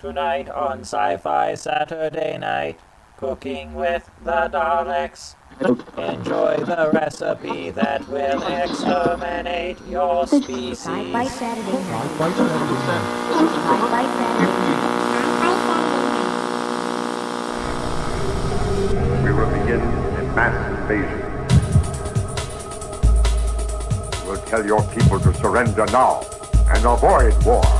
Tonight on Sci Fi Saturday Night, cooking with the Daleks. Enjoy the recipe that will exterminate your species. Sci-Fi Saturday night. Sci-Fi Saturday Night. We will begin a mass invasion. We'll tell your people to surrender now and avoid war.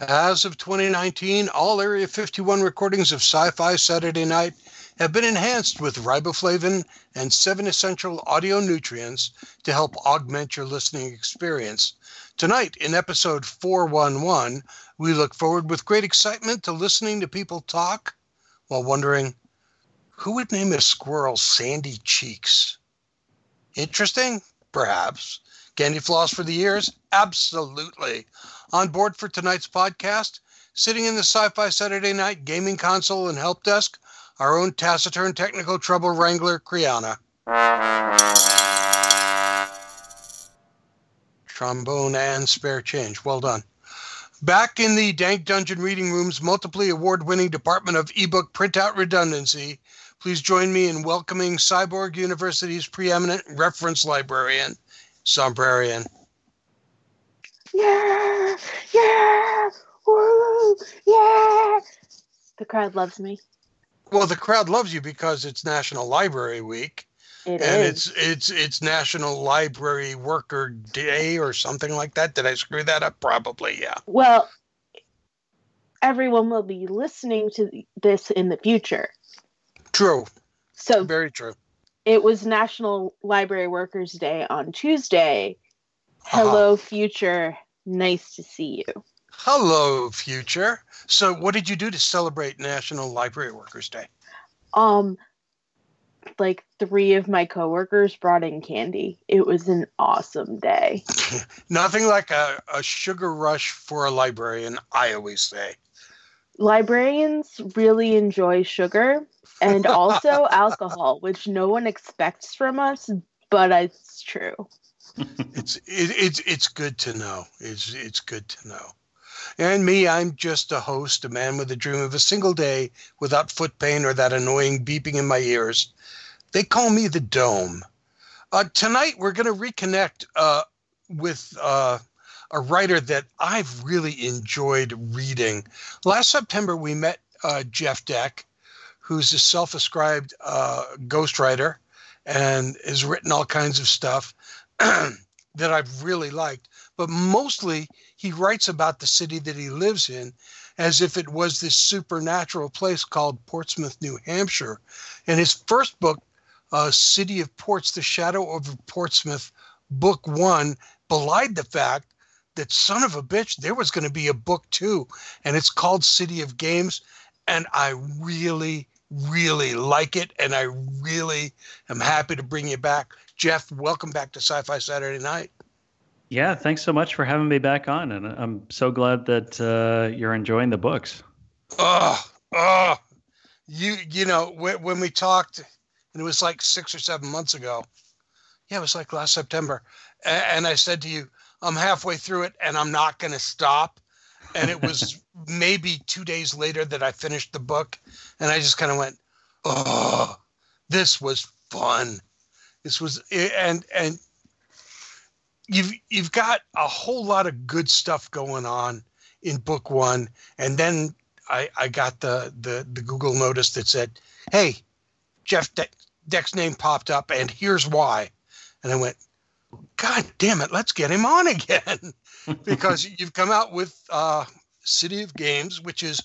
As of 2019, all Area 51 recordings of Sci Fi Saturday Night have been enhanced with riboflavin and seven essential audio nutrients to help augment your listening experience. Tonight, in episode 411, we look forward with great excitement to listening to people talk while wondering who would name a squirrel Sandy Cheeks? Interesting? Perhaps. Candy floss for the ears? Absolutely. On board for tonight's podcast, sitting in the Sci Fi Saturday Night gaming console and help desk, our own taciturn technical trouble wrangler, Kriana. Trombone and spare change. Well done. Back in the Dank Dungeon Reading Room's multiply award winning Department of ebook printout redundancy, please join me in welcoming Cyborg University's preeminent reference librarian, Zombrarian. Yeah, yeah, woo, yeah. The crowd loves me. Well, the crowd loves you because it's National Library Week. It and is. it's it's it's National Library Worker Day or something like that. Did I screw that up? Probably, yeah. Well, everyone will be listening to this in the future. True. So Very true. It was National Library Workers Day on Tuesday. Uh-huh. Hello, future. Nice to see you. Hello, future. So, what did you do to celebrate National Library Workers Day? Um, like three of my coworkers brought in candy. It was an awesome day. Nothing like a, a sugar rush for a librarian, I always say. Librarians really enjoy sugar and also alcohol, which no one expects from us, but it's true. It's it, it's it's good to know. It's it's good to know. And me, I'm just a host, a man with a dream of a single day without foot pain or that annoying beeping in my ears. They call me the Dome. Uh, tonight, we're going to reconnect uh, with uh, a writer that I've really enjoyed reading. Last September, we met uh, Jeff Deck, who's a self ascribed uh, ghostwriter and has written all kinds of stuff that I've really liked. But mostly, he writes about the city that he lives in as if it was this supernatural place called Portsmouth, New Hampshire. And his first book, uh, City of Ports, The Shadow over Portsmouth, book one, belied the fact that son of a bitch, there was going to be a book too, And it's called City of Games. And I really, really like it. And I really am happy to bring you back. Jeff, welcome back to Sci Fi Saturday Night. Yeah, thanks so much for having me back on, and I'm so glad that uh, you're enjoying the books. Oh, oh, you you know when, when we talked, and it was like six or seven months ago. Yeah, it was like last September, and I said to you, I'm halfway through it, and I'm not going to stop. And it was maybe two days later that I finished the book, and I just kind of went, oh, this was fun. This was eh, and and you've you've got a whole lot of good stuff going on in book one, and then I I got the the the Google notice that said, "Hey, Jeff De- Deck's name popped up, and here's why," and I went, "God damn it, let's get him on again," because you've come out with uh, City of Games, which is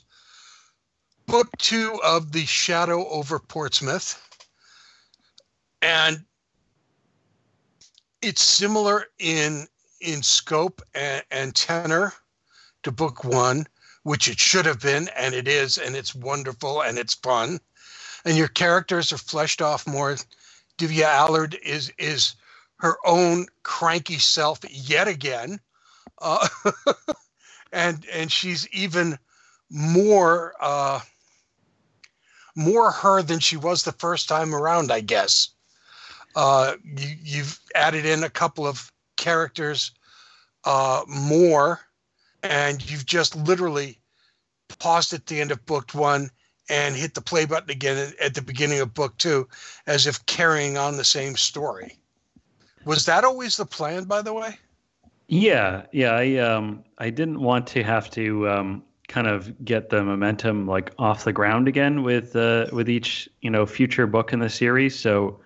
book two of the Shadow over Portsmouth, and it's similar in in scope and, and tenor to book one, which it should have been, and it is, and it's wonderful and it's fun. And your characters are fleshed off more. Divya Allard is is her own cranky self yet again, uh, and and she's even more uh, more her than she was the first time around, I guess. Uh, you, you've added in a couple of characters uh, more, and you've just literally paused at the end of book one and hit the play button again at the beginning of book two, as if carrying on the same story. Was that always the plan, by the way? Yeah, yeah. I um I didn't want to have to um kind of get the momentum like off the ground again with uh with each you know future book in the series. So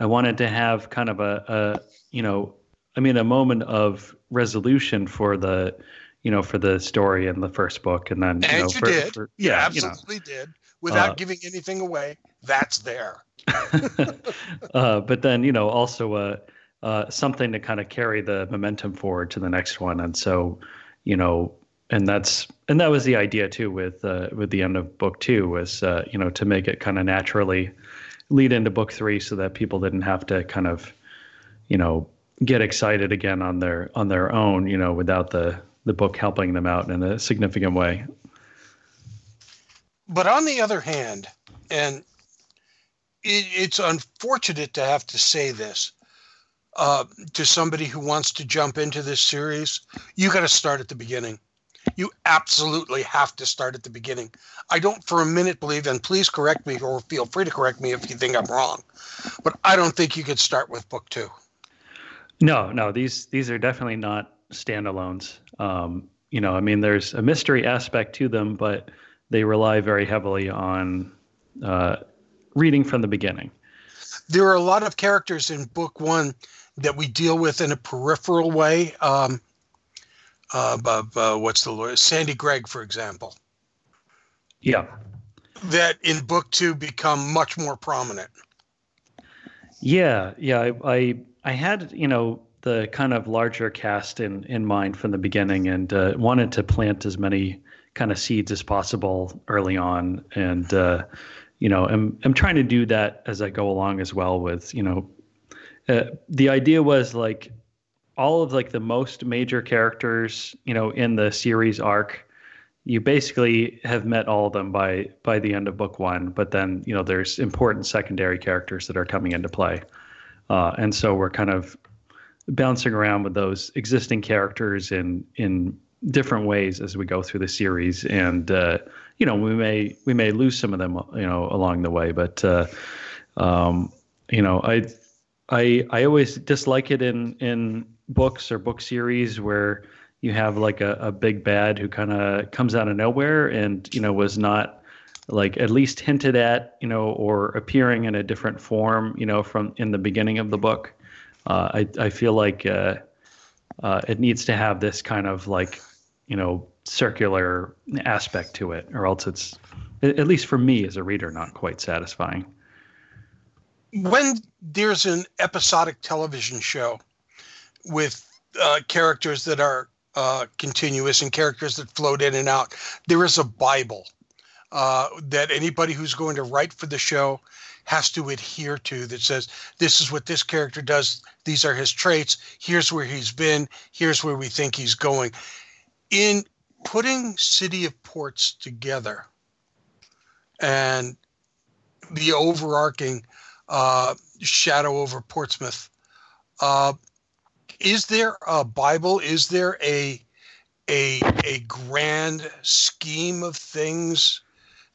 I wanted to have kind of a, a you know I mean a moment of resolution for the you know for the story in the first book, and then and you know you for, did, for- you yeah, absolutely did, without Uh, giving anything away. That's there. uh, but then you know also uh, uh, something to kind of carry the momentum forward to the next one, and so you know, and that's and that was the idea too with uh, with the end of book two was uh, you know to make it kind of naturally lead into book three, so that people didn't have to kind of you know get excited again on their on their own, you know, without the the book helping them out in a significant way. But on the other hand, and it, it's unfortunate to have to say this uh, to somebody who wants to jump into this series, you got to start at the beginning. You absolutely have to start at the beginning. I don't for a minute believe, and please correct me or feel free to correct me if you think I'm wrong, but I don't think you could start with book two. No, no, these these are definitely not standalones. Um, you know, I mean, there's a mystery aspect to them, but they rely very heavily on uh, reading from the beginning. there are a lot of characters in book one that we deal with in a peripheral way. Um, uh, bu- what's the lawyer? Sandy Gregg, for example, Yeah, that in book two become much more prominent. yeah, yeah. I, I I had you know the kind of larger cast in in mind from the beginning, and uh, wanted to plant as many kind of seeds as possible early on, and uh, you know, I'm I'm trying to do that as I go along as well. With you know, uh, the idea was like all of like the most major characters, you know, in the series arc. You basically have met all of them by by the end of book one, but then you know there's important secondary characters that are coming into play, uh, and so we're kind of bouncing around with those existing characters in in different ways as we go through the series and uh, you know we may we may lose some of them you know along the way but uh, um, you know I I I always dislike it in in books or book series where you have like a, a big bad who kind of comes out of nowhere and you know was not like at least hinted at you know or appearing in a different form you know from in the beginning of the book uh, I I feel like uh, uh, it needs to have this kind of like you know circular aspect to it, or else it's at at least for me as a reader not quite satisfying. When there's an episodic television show with uh, characters that are uh, continuous and characters that float in and out, there is a Bible uh, that anybody who's going to write for the show has to adhere to that says this is what this character does. These are his traits. Here's where he's been. Here's where we think he's going. In putting city of ports together and the overarching uh, shadow over portsmouth uh, is there a bible is there a a a grand scheme of things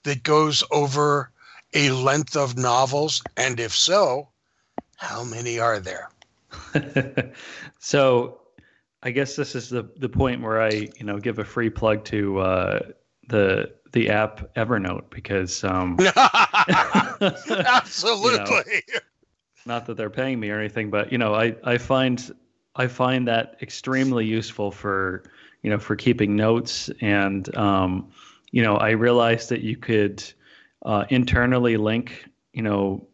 that goes over a length of novels? And if so, how many are there? so I guess this is the the point where I you know give a free plug to uh, the the app Evernote because um, Absolutely. not that they're paying me or anything, but you know, I, I find I find that extremely useful for you know for keeping notes and um, you know I realized that you could uh, internally link you know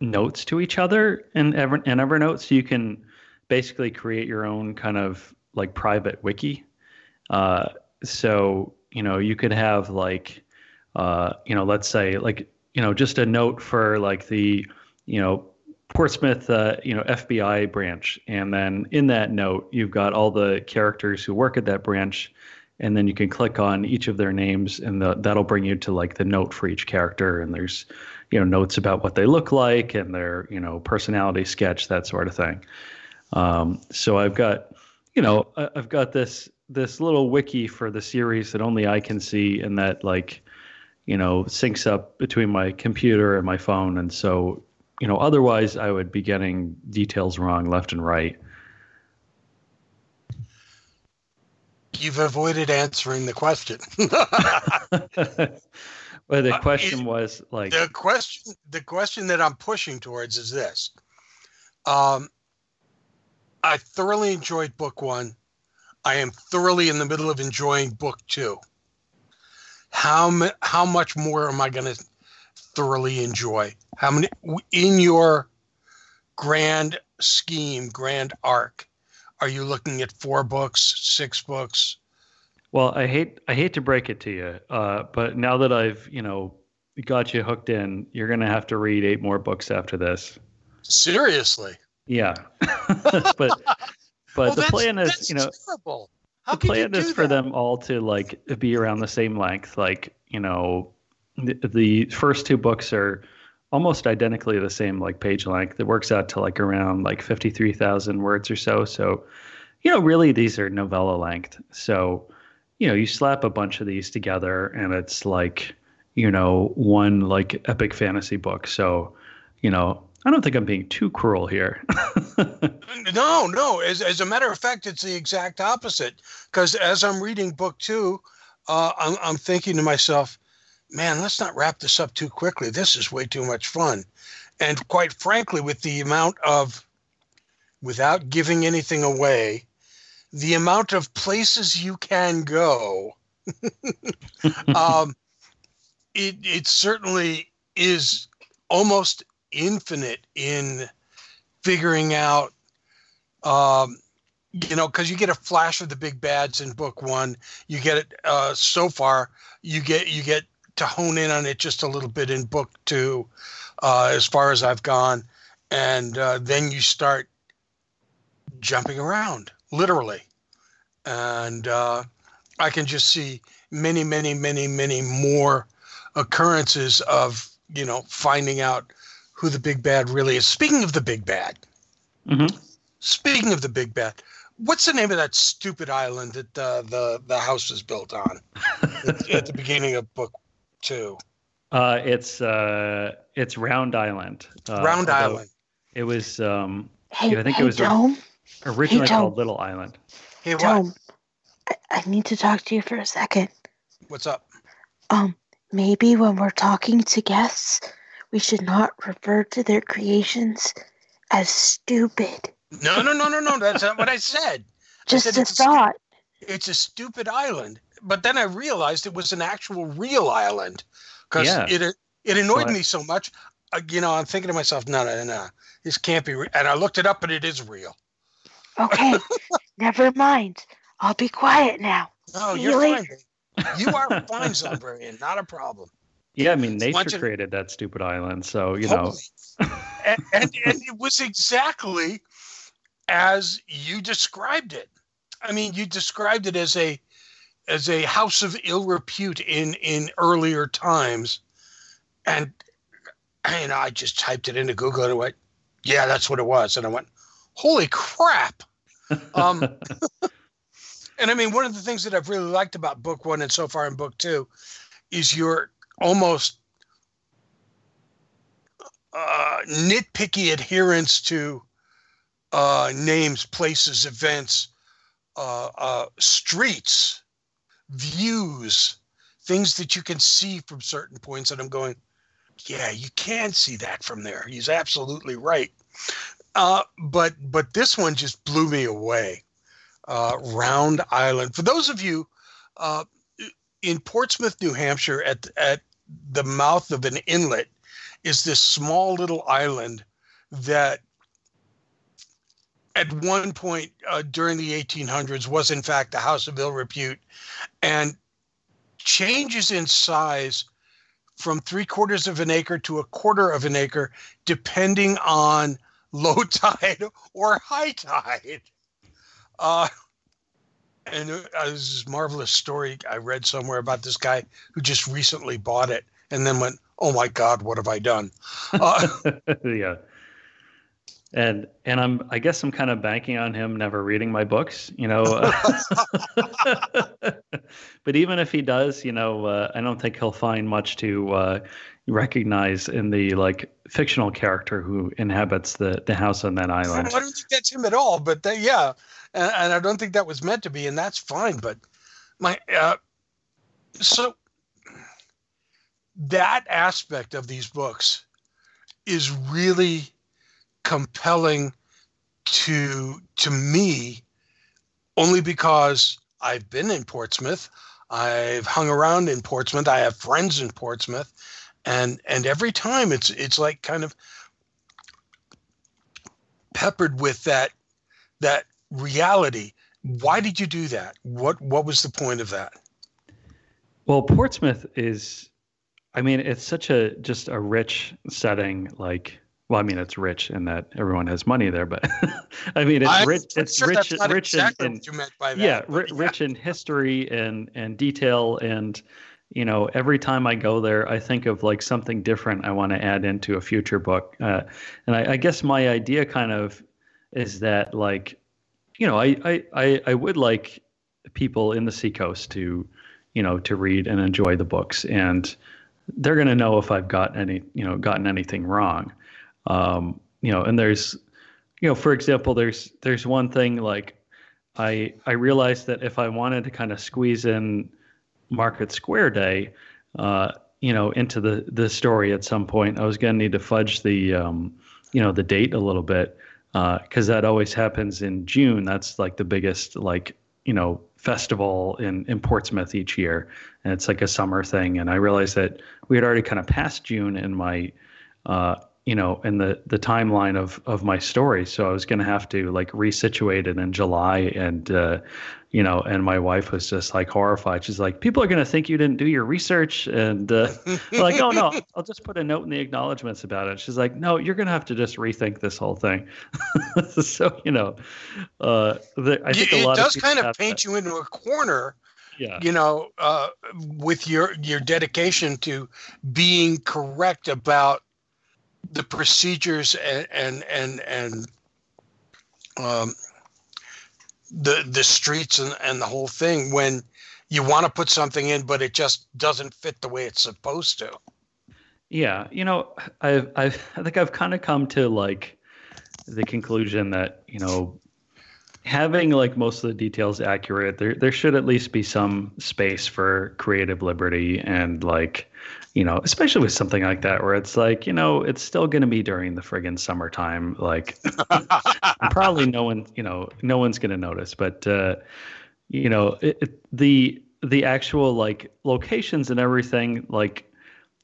notes to each other in Ever in Evernote, so you can basically create your own kind of like private wiki. Uh, so you know you could have like uh, you know let's say like you know just a note for like the you know Portsmouth, uh, you know, FBI branch, and then in that note, you've got all the characters who work at that branch, and then you can click on each of their names, and the, that'll bring you to like the note for each character, and there's, you know, notes about what they look like and their, you know, personality sketch, that sort of thing. Um, so I've got, you know, I've got this this little wiki for the series that only I can see, and that like, you know, syncs up between my computer and my phone, and so you know, otherwise I would be getting details wrong left and right. You've avoided answering the question. well, the question was like the question. The question that I'm pushing towards is this: um, I thoroughly enjoyed book one. I am thoroughly in the middle of enjoying book two. How how much more am I going to thoroughly enjoy? How many in your grand scheme, grand arc? Are you looking at four books, six books? Well, I hate I hate to break it to you, uh, but now that I've you know got you hooked in, you're gonna have to read eight more books after this. Seriously? Yeah, but but the plan is you know terrible. How the plan is for them all to like be around the same length. Like you know, the, the first two books are almost identically the same like page length. It works out to like around like 53,000 words or so. So, you know, really these are novella length. So, you know, you slap a bunch of these together and it's like, you know, one like epic fantasy book. So, you know, I don't think I'm being too cruel here. no, no. As, as a matter of fact, it's the exact opposite. Because as I'm reading book two, uh, I'm, I'm thinking to myself, man, let's not wrap this up too quickly. This is way too much fun. And quite frankly, with the amount of, without giving anything away, the amount of places you can go, um, it, it certainly is almost infinite in figuring out, um, you know, because you get a flash of the big bads in book one. You get it uh, so far. You get you get to hone in on it just a little bit in book two, uh, as far as I've gone, and uh, then you start jumping around literally, and uh, I can just see many, many, many, many more occurrences of you know finding out who the big bad really is. Speaking of the big bad, mm-hmm. speaking of the big bad, what's the name of that stupid island that uh, the the house was built on at the beginning of book two? Uh, it's uh, it's Round Island. Uh, Round Island. It was. Um, Hey, I think hey, it was Dome. originally Hey, Tom. called Little Island. Hey, what? Dome. I, I need to talk to you for a second. What's up? Um, maybe when we're talking to guests, we should not refer to their creations as stupid. No, no, no, no, no. That's not what I said. Just said a it's a stu- thought. It's a stupid island. But then I realized it was an actual real island because Yeah. it it annoyed So I- me so much. Uh, you know, I'm thinking to myself, no, no, no, this can't be. Re-. And I looked it up, and it is real. Okay, never mind. I'll be quiet now. No, See you're you fine. later. You are fine, Zombrarian. Not a problem. Yeah, I mean, nature of- created that stupid island, so you know. And, and and it was exactly as you described it. I mean, you described it as a as a house of ill repute in in earlier times, and and I just typed it into Google and it went, yeah, that's what it was, and I went, holy crap. Um, and I mean, one of the things that I've really liked about book one and so far in book two is your almost uh, nitpicky adherence to uh, names, places, events, uh, uh, streets, views, things that you can see from certain points. And I'm going, yeah, you can see that from there. He's absolutely right. Uh, but but this one just blew me away. Uh, Round Island. For those of you in Portsmouth, New Hampshire, at at the mouth of an inlet, is this small little island that at one point uh, during the 1800s was in fact a house of ill repute and changes in size from three quarters of an acre to a quarter of an acre depending on low tide or high tide. Uh, and uh, there's this marvelous story i read somewhere about this guy who just recently bought it and then went oh my god what have i done uh, yeah and and I'm I guess I'm kind of banking on him never reading my books, you know. but even if he does, you know, uh, I don't think he'll find much to uh, recognize in the like fictional character who inhabits the the house on that island. I don't think that's him at all, but yeah, and, and, I don't think that was meant to be, and that's fine. But my uh, so that aspect of these books is really compelling to to me only because I've been in Portsmouth. I've hung around in Portsmouth. I have friends in Portsmouth, and and every time it's it's like kind of peppered with that that reality. Why did you do that? What what was the point of that? Well, Portsmouth is, I mean, it's such a just a rich setting. Like well, I mean, it's rich in that everyone has money there, but I mean, it's I'm rich. It's sure rich, rich exactly in, you meant by that, yeah, ri- yeah. rich in history and and detail. And you know, every time I go there, I think of like something different I want to add into a future book. Uh, and I, I guess my idea kind of is that like, you know, I I I, would like people in the seacoast to, you know, to read and enjoy the books and they're going to know if I've got any, you know, gotten anything wrong. Um, you know, and there's, you know, for example, there's there's one thing like I I realized that if I wanted to kind of squeeze in Market Square Day, uh, you know, into the the story at some point, I was going to need to fudge the um, you know the date a little bit because that always happens in June. That's like the biggest like you know festival in in Portsmouth each year, and it's like a summer thing. And I realized that we had already kind of passed June in my uh, you know in the the timeline of of my story. So i was going to have to like resituate it in july and uh you know and my wife was just like horrified. She's like people are going to think you didn't do your research and uh like oh no i'll just put a note in the acknowledgments about it. She's like no you're going to have to just rethink this whole thing. So you know uh the, i think it a lot does of kind of paint that. you into a corner yeah. you know uh, with your your dedication to being correct about the procedures and and and, and um, the the streets and, and the whole thing when you want to put something in but it just doesn't fit the way it's supposed to. Yeah, you know, I've, I've I think I've kind of come to like the conclusion that you know having like most of the details accurate, there there should at least be some space for creative liberty and like you know, especially with something like that where it's like you know it's still going to be during the friggin' summertime, like probably no one you know no one's going to notice, but uh, you know it, it, the the actual like locations and everything like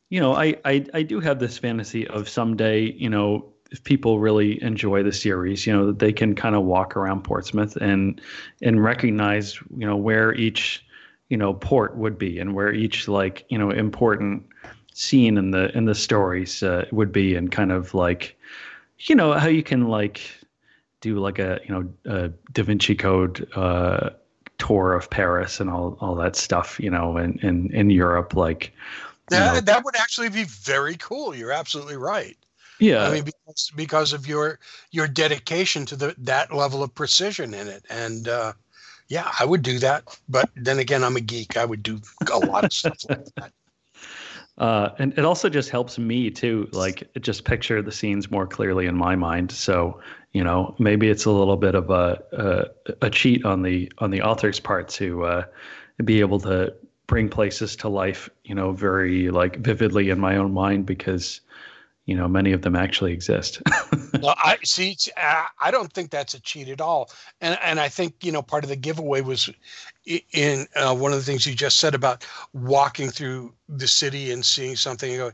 you know, I, I I do have this fantasy of someday, you know, if people really enjoy the series, you know, that they can kind of walk around Portsmouth and and recognize, you know, where each, you know, port would be and where each like, you know, important scene in the in the stories uh, would be and kind of like, you know, how you can like do like a, you know, a Da Vinci Code uh tour of Paris and all all that stuff, you know, in in in Europe like that, know, that would actually be very cool. You're absolutely right. Yeah. I mean, because, because of your your dedication to the that level of precision in it, and uh, yeah, I would do that. But then again, I'm a geek. I would do a lot of stuff like that. Uh, and it also just helps me too, like just picture the scenes more clearly in my mind. So you know, maybe it's a little bit of a a, a cheat on the on the author's part to uh, be able to bring places to life, you know, very like vividly in my own mind because you know many of them actually exist. well, I see. I I don't think that's a cheat at all, and and I think you know part of the giveaway was in uh, one of the things you just said about walking through the city and seeing something and going,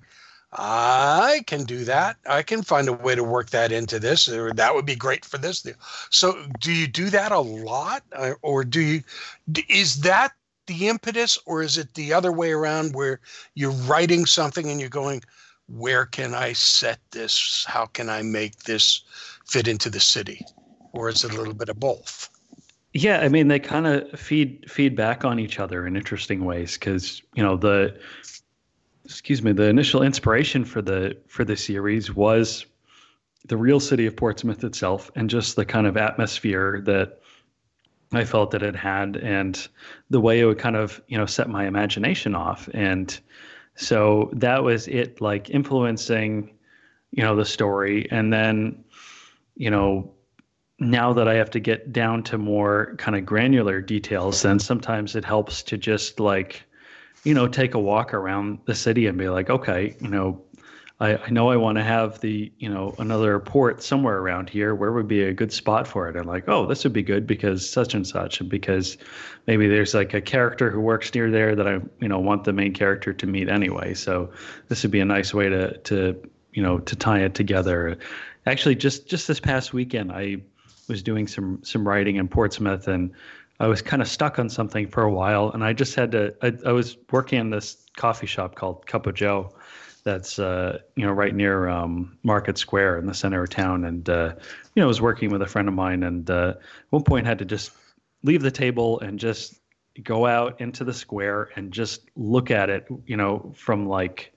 I can do that. I can find a way to work that into this, or that would be great for this. So, do you do that a lot, uh, or do you? Is that the impetus, or is it the other way around, where you're writing something and you're going, "Where can I set this? How can I make this fit into the city?" Or is it a little bit of both? Yeah, I mean they kind of feed feed back on each other in interesting ways because you know the excuse me the initial inspiration for the for the series was the real city of Portsmouth itself and just the kind of atmosphere that I felt that it had and the way it would kind of you know set my imagination off and so that was it like influencing you know the story. And then you know now that I have to get down to more kind of granular details, then sometimes it helps to just like, you know, take a walk around the city and be like, okay, you know, I, I know I want to have the, you know, another port somewhere around here. Where would be a good spot for it? And like, oh, this would be good because such and such, and because maybe there's like a character who works near there that I, you know, want the main character to meet anyway. So this would be a nice way to, to, you know, to tie it together. Actually, just just this past weekend, I was doing some some writing in Portsmouth, and I was kind of stuck on something for a while, and I just had to. I, I was working in this coffee shop called Cup of Joe, that's uh, you know right near um, Market Square in the center of town, and uh, you know I was working with a friend of mine, and uh, at one point had to just leave the table and just go out into the square and just look at it, you know, from like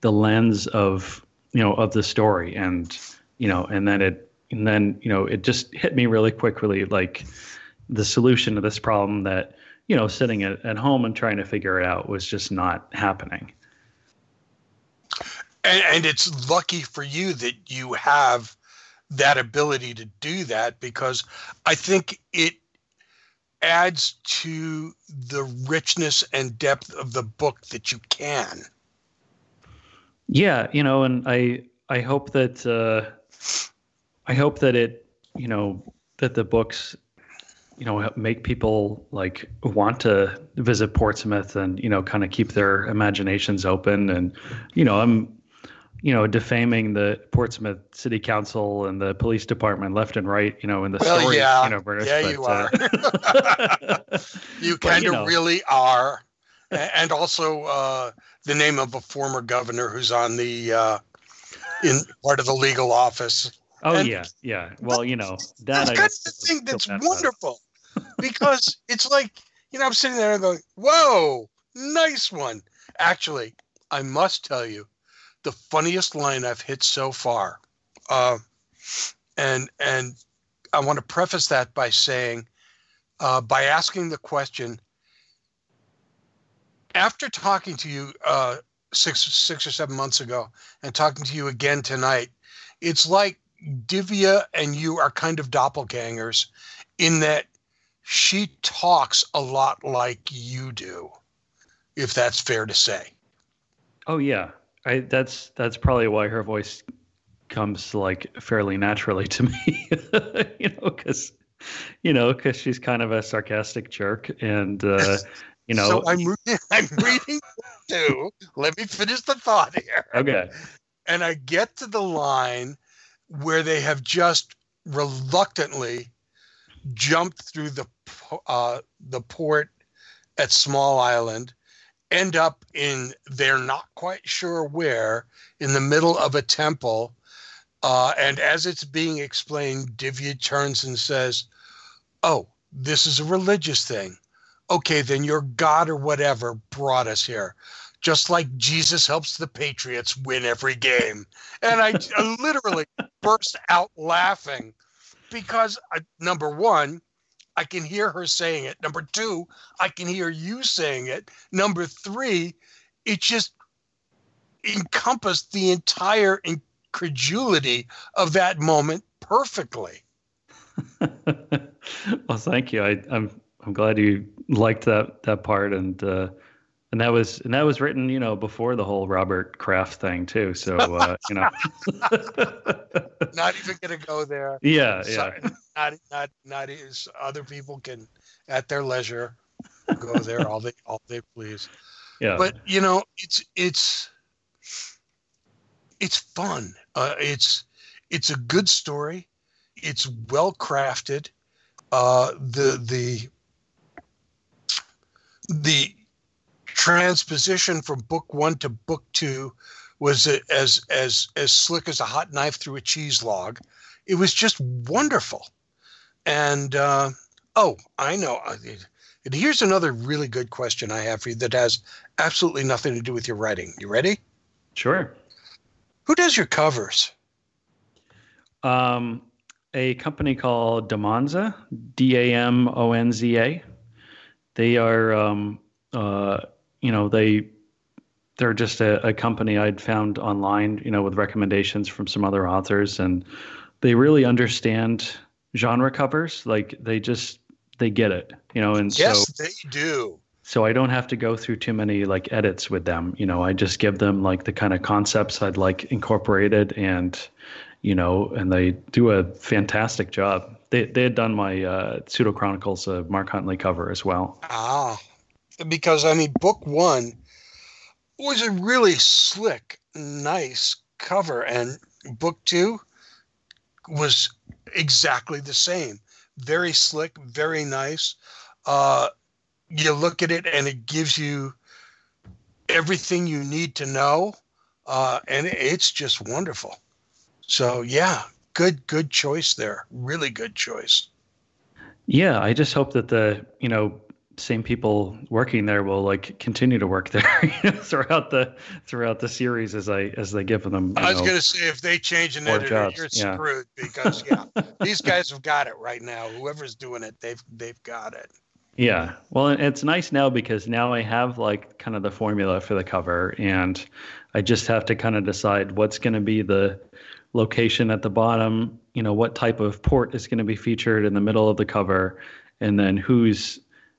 the lens of you know of the story, and you know, and then it and then you know it just hit me really quickly like the solution to this problem that you know sitting at, at home and trying to figure it out was just not happening and, and it's lucky for you that you have that ability to do that because i think it adds to the richness and depth of the book that you can yeah you know and i i hope that uh I hope that it, you know, that the books, you know, make people like want to visit Portsmouth and you know, kind of keep their imaginations open. And you know, I'm, you know, defaming the Portsmouth City Council and the police department left and right. You know, in the well, story yeah, universe. Yeah, but, you uh, are. you kind of you know. really are, and also uh, the name of a former governor who's on the uh, in part of the legal office. oh And- yeah, yeah. Well, you know that That's I kind of the thing that's wonderful because it's like you know I'm sitting there and going, "Whoa, nice one." Actually, I must tell you, the funniest line I've hit so far, uh, and and I want to preface that by saying, uh, by asking the question. After talking to you uh, six six or seven months ago and talking to you again tonight, it's like Divya and you are kind of doppelgangers in that she talks a lot like you do, if that's fair to say. Oh yeah, I that's that's probably why her voice comes like fairly naturally to me. you know, because you know, because she's kind of a sarcastic jerk, and uh, you know, so I'm re- I'm reading too. Let me finish the thought here. okay, And I get to the line where they have just reluctantly jumped through the uh, the port at Small Island, end up in they're not quite sure where in the middle of a temple. Uh, and as it's being explained, Divya turns and says, "Oh, this is a religious thing. Okay, then your God or whatever brought us here." Just like Jesus helps the Patriots win every game. And I, literally burst out laughing because, I, number one, I can hear her saying it. Number two, I can hear you saying it. Number three, it just encompassed the entire incredulity of that moment perfectly. well, thank you. I, I'm I'm glad you liked that that part, and uh, and that was and that was written, you know, before the whole Robert Kraft thing too. So uh, you know, Not even to go there. yeah, yeah. Sorry, not not not as other people can at their leisure go there all they all they please. Yeah. But you know, it's it's it's fun. Uh, it's it's a good story. It's well crafted. Uh, the the the transposition from book one to book two was as as as slick as a hot knife through a cheese log. It was just wonderful. And uh, oh, I know. And here's another really good question I have for you that has absolutely nothing to do with your writing. You ready? Sure. Who does your covers? Um, a company called Damonza, D A M O N Z A. They are, um, uh, you know, they they're just a, a company I'd found online, you know, with recommendations from some other authors, and they really understand genre covers. Like they just they get it, you know, and yes, so they do. So I don't have to go through too many like edits with them. You know, I just give them like the kind of concepts I'd like incorporated, and you know, and they do a fantastic job. They they had done my uh, pseudo chronicles of Mark Huntley cover as well. Ah, because I mean, book one was a really slick, nice cover, and book two was exactly the same. Very slick, very nice. Uh, you look at it and it gives you everything you need to know, uh, and it's just wonderful. So yeah, good good choice there. Really good choice. Yeah, I just hope that the you know same people working there will like continue to work there you know, throughout the throughout the series as I as they give them. I was going to say if they change an editor, jobs, you're yeah. screwed because yeah, these guys have got it right now. Whoever's doing it, they've they've got it. Yeah. Well, it's nice now because now I have like kind of the formula for the cover and I just have to kind of decide what's going to be the location at the bottom, you know, what type of port is going to be featured in the middle of the cover and then whose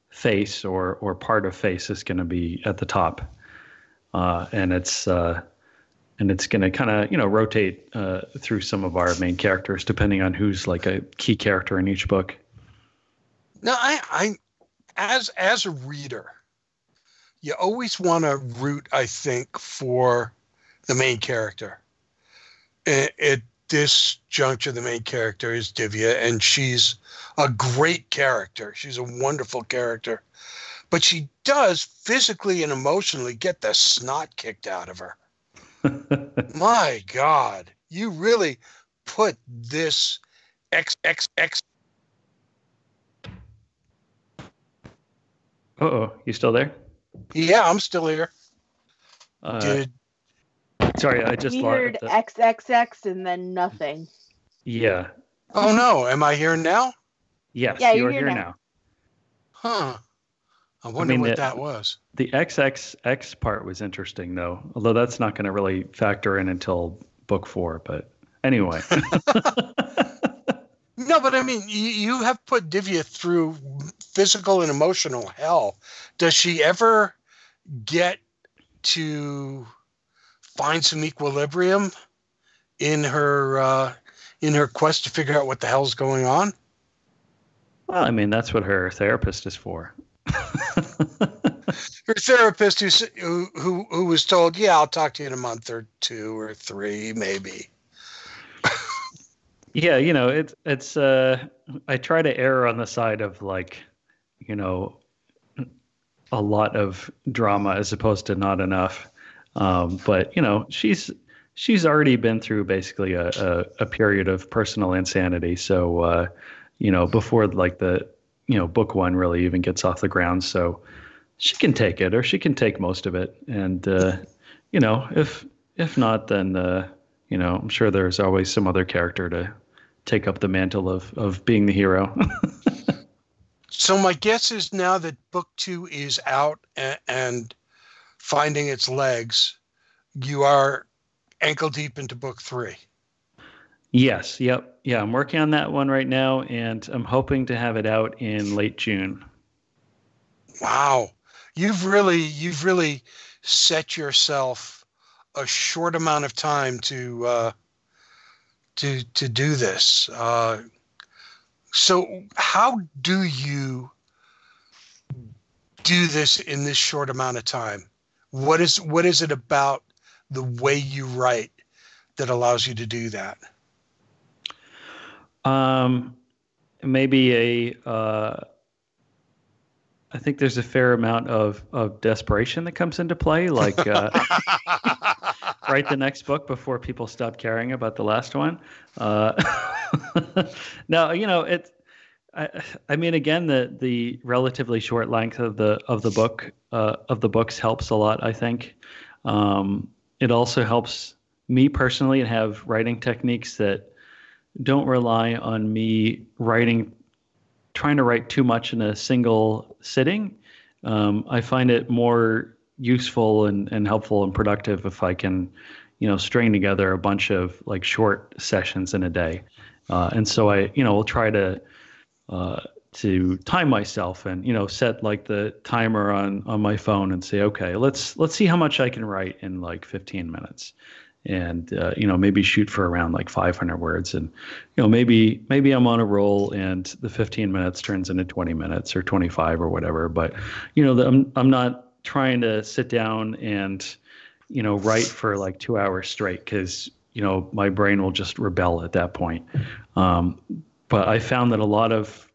face or or part of face is going to be at the top. Uh, and it's uh, and it's going to kind of you know rotate uh, through some of our main characters depending on who's like a key character in each book. No, I, I, as as a reader, you always want to root, I think, for the main character. It, at this juncture, the main character is Divya, and she's a great character. She's a wonderful character, but she does physically and emotionally get the snot kicked out of her. My God, you really put this X X X Uh oh, you still there? Yeah, I'm still here. Uh, Did sorry, I just we lost. heard XXX and then nothing. Yeah. oh no, am I here now? Yes, Yeah, you're you're here here now. now. Huh. I wonder mean, what the- that was. The XXX part was interesting though, although that's not going to really factor in until book four. But anyway, No, but I mean, you, you have put Divya through physical and emotional hell. Does she ever get to find some equilibrium in her uh, in her quest to figure out what the hell's going on? well, I mean that's what her therapist is for. Her therapist, who who who, who was told, "Yeah, I'll talk to you in a month or two or three, maybe." Yeah, you know, it's it's uh I try to err on the side of like, you know, a lot of drama as opposed to not enough. Um, but you know, she's she's already been through basically a, a, a period of personal insanity. So uh, you know, before like the you know, book one really even gets off the ground. So she can take it or she can take most of it. And uh, you know, if if not, then uh, you know, I'm sure there's always some other character to take up the mantle of of being the hero. So my guess is now that book two is out and, and finding its legs, you are ankle deep into book three. yes, yep, yeah. I'm working on that one right now, and I'm hoping to have it out in late June. Wow, you've really you've really set yourself a short amount of time to uh, to to do this. Uh, so how do you do this in this short amount of time? What is what is it about the way you write that allows you to do that? Um, maybe a. Uh, I think there's a fair amount of of desperation that comes into play, like uh, write the next book before people stop caring about the last one. Uh, no, you know it. I, I mean, again, the the relatively short length of the of the book uh, of the books helps a lot. I think um, it also helps me personally and have writing techniques that don't rely on me writing, trying to write too much in a single sitting. Um, I find it more useful and, and helpful and productive if I can, you know, string together a bunch of like short sessions in a day. Uh, and so I, you know, will try to uh, to time myself and you know set like the timer on on my phone and say, okay, let's let's see how much I can write in like 15 minutes. And uh, you know maybe shoot for around like 500 words and you know maybe maybe i'm on a roll and the 15 minutes turns into 20 minutes or 25 or whatever. But you know i'm i'm not trying to sit down and you know write for like 2 hours straight cuz you know my brain will just rebel at that point. Um, but i found that a lot of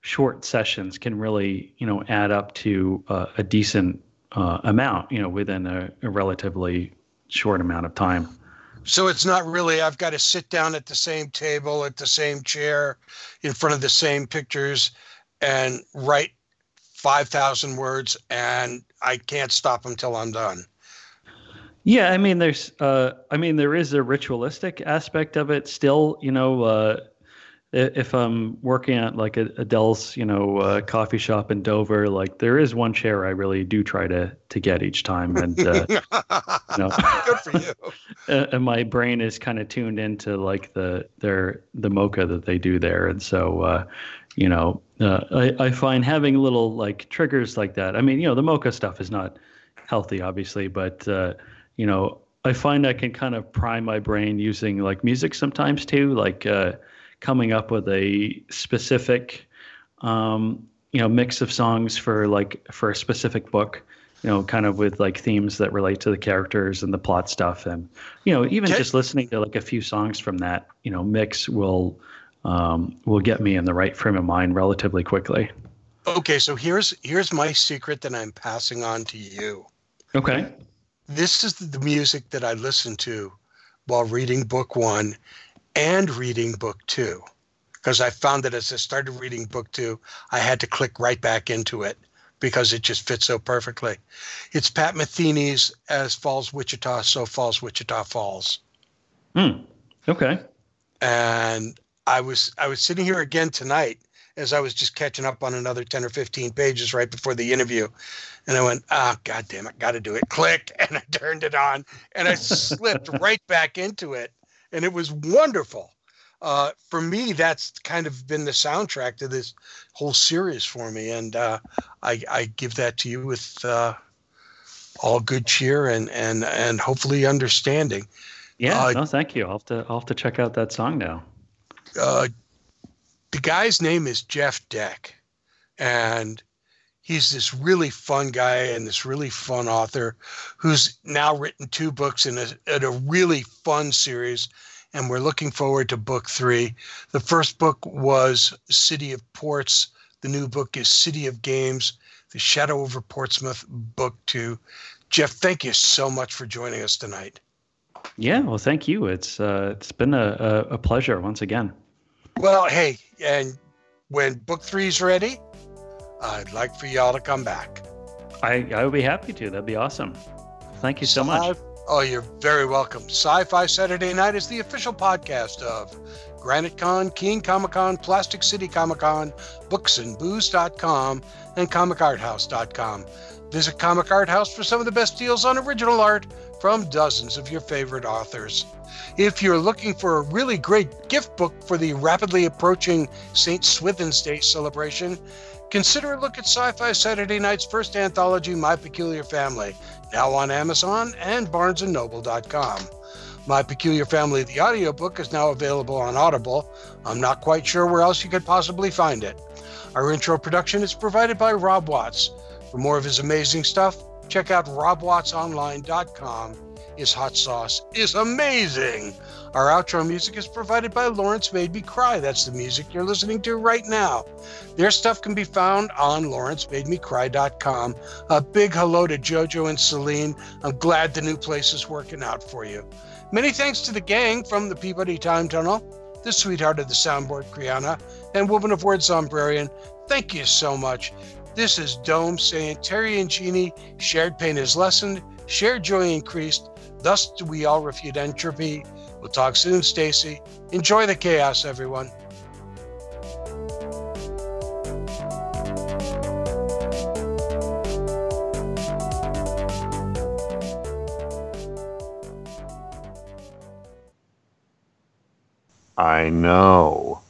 short sessions can really you know add up to uh, a decent uh, amount you know within a, a relatively short amount of time. So it's not really, I've got to sit down at the same table, at the same chair, in front of the same pictures, and write 5,000 words, and I can't stop until I'm done. Yeah, I mean, there's, uh, I mean, there is a ritualistic aspect of it still. You know, uh, if I'm working at like a Adele's, you know, uh, coffee shop in Dover, like there is one chair I really do try to to get each time, and uh, you know, good for you. and my brain is kind of tuned into like the their the mocha that they do there, and so uh, you know, uh, I I find having little like triggers like that. I mean, you know, the mocha stuff is not healthy, obviously, but uh, you know, I find I can kind of prime my brain using like music sometimes too, like uh, coming up with a specific um, you know mix of songs for like for a specific book you know kind of with like themes that relate to the characters and the plot stuff. And you know even just listening to like a few songs from that you know mix will um, will get me in the right frame of mind relatively quickly. Okay so here's here's my secret that i'm passing on to you. Okay. This is the music that i listen to while reading book one and reading book two because I found that as I started reading book two, I had to click right back into it because it just fits so perfectly. It's Pat Metheny's As Falls Wichita, So Falls Wichita Falls. Hmm. Okay. And I was I was sitting here again tonight as I was just catching up on another 10 or 15 pages right before the interview. And I went, ah, oh, God damn it, got to do it. Click. And I turned it on and I slipped right back into it and it was wonderful. Uh, for me, that's kind of been the soundtrack to this whole series for me, and uh, I, I, give that to you with uh, all good cheer and and and hopefully understanding. Yeah, uh, no, thank you. I'll have to I'll have to check out that song now. Uh, the guy's name is Jeff Deck, and he's this really fun guy and this really fun author who's now written two books in a, in a really fun series. And we're looking forward to book three. The first book was city of ports. The new book is city of games the shadow over portsmouth book two. Jeff thank you so much for joining us tonight. Yeah well thank you. It's uh, it's been a, a pleasure once again. Well hey and when book three is ready I'd like for y'all to come back. I, I would be happy to. That'd be awesome. Thank you so much. Oh, you're very welcome. Sci Fi Saturday Night is the official podcast of Granite Con, Keene Comic Con, Plastic City Comic Con, booksandbooze.com, and comicarthouse.com. Visit Comic Art House for some of the best deals on original art from dozens of your favorite authors. If you're looking for a really great gift book for the rapidly approaching St. Swithin's Day celebration, Consider a look at Sci Fi Saturday Night's first anthology, My Peculiar Family, now on Amazon and BarnesandNoble.com. My Peculiar Family, the audiobook, is now available on Audible. I'm not quite sure where else you could possibly find it. Our intro production is provided by Rob Watts. For more of his amazing stuff, check out robwattsonline.com. His hot sauce is amazing. Our outro music is provided by Lawrence Made Me Cry. That's the music you're listening to right now. Their stuff can be found on lawrencemademecry.com. A big hello to JoJo and Celine. I'm glad the new place is working out for you. Many thanks to the gang from the Peabody Time Tunnel, the sweetheart of the soundboard, Kriana, and Woman of Words, Zombrarian. Thank you so much. This is Dome saying Terry and Jeannie, shared pain is lessened, shared joy increased. Thus do we all refute entropy. We'll talk soon, Stacy. Enjoy the chaos, everyone. I know.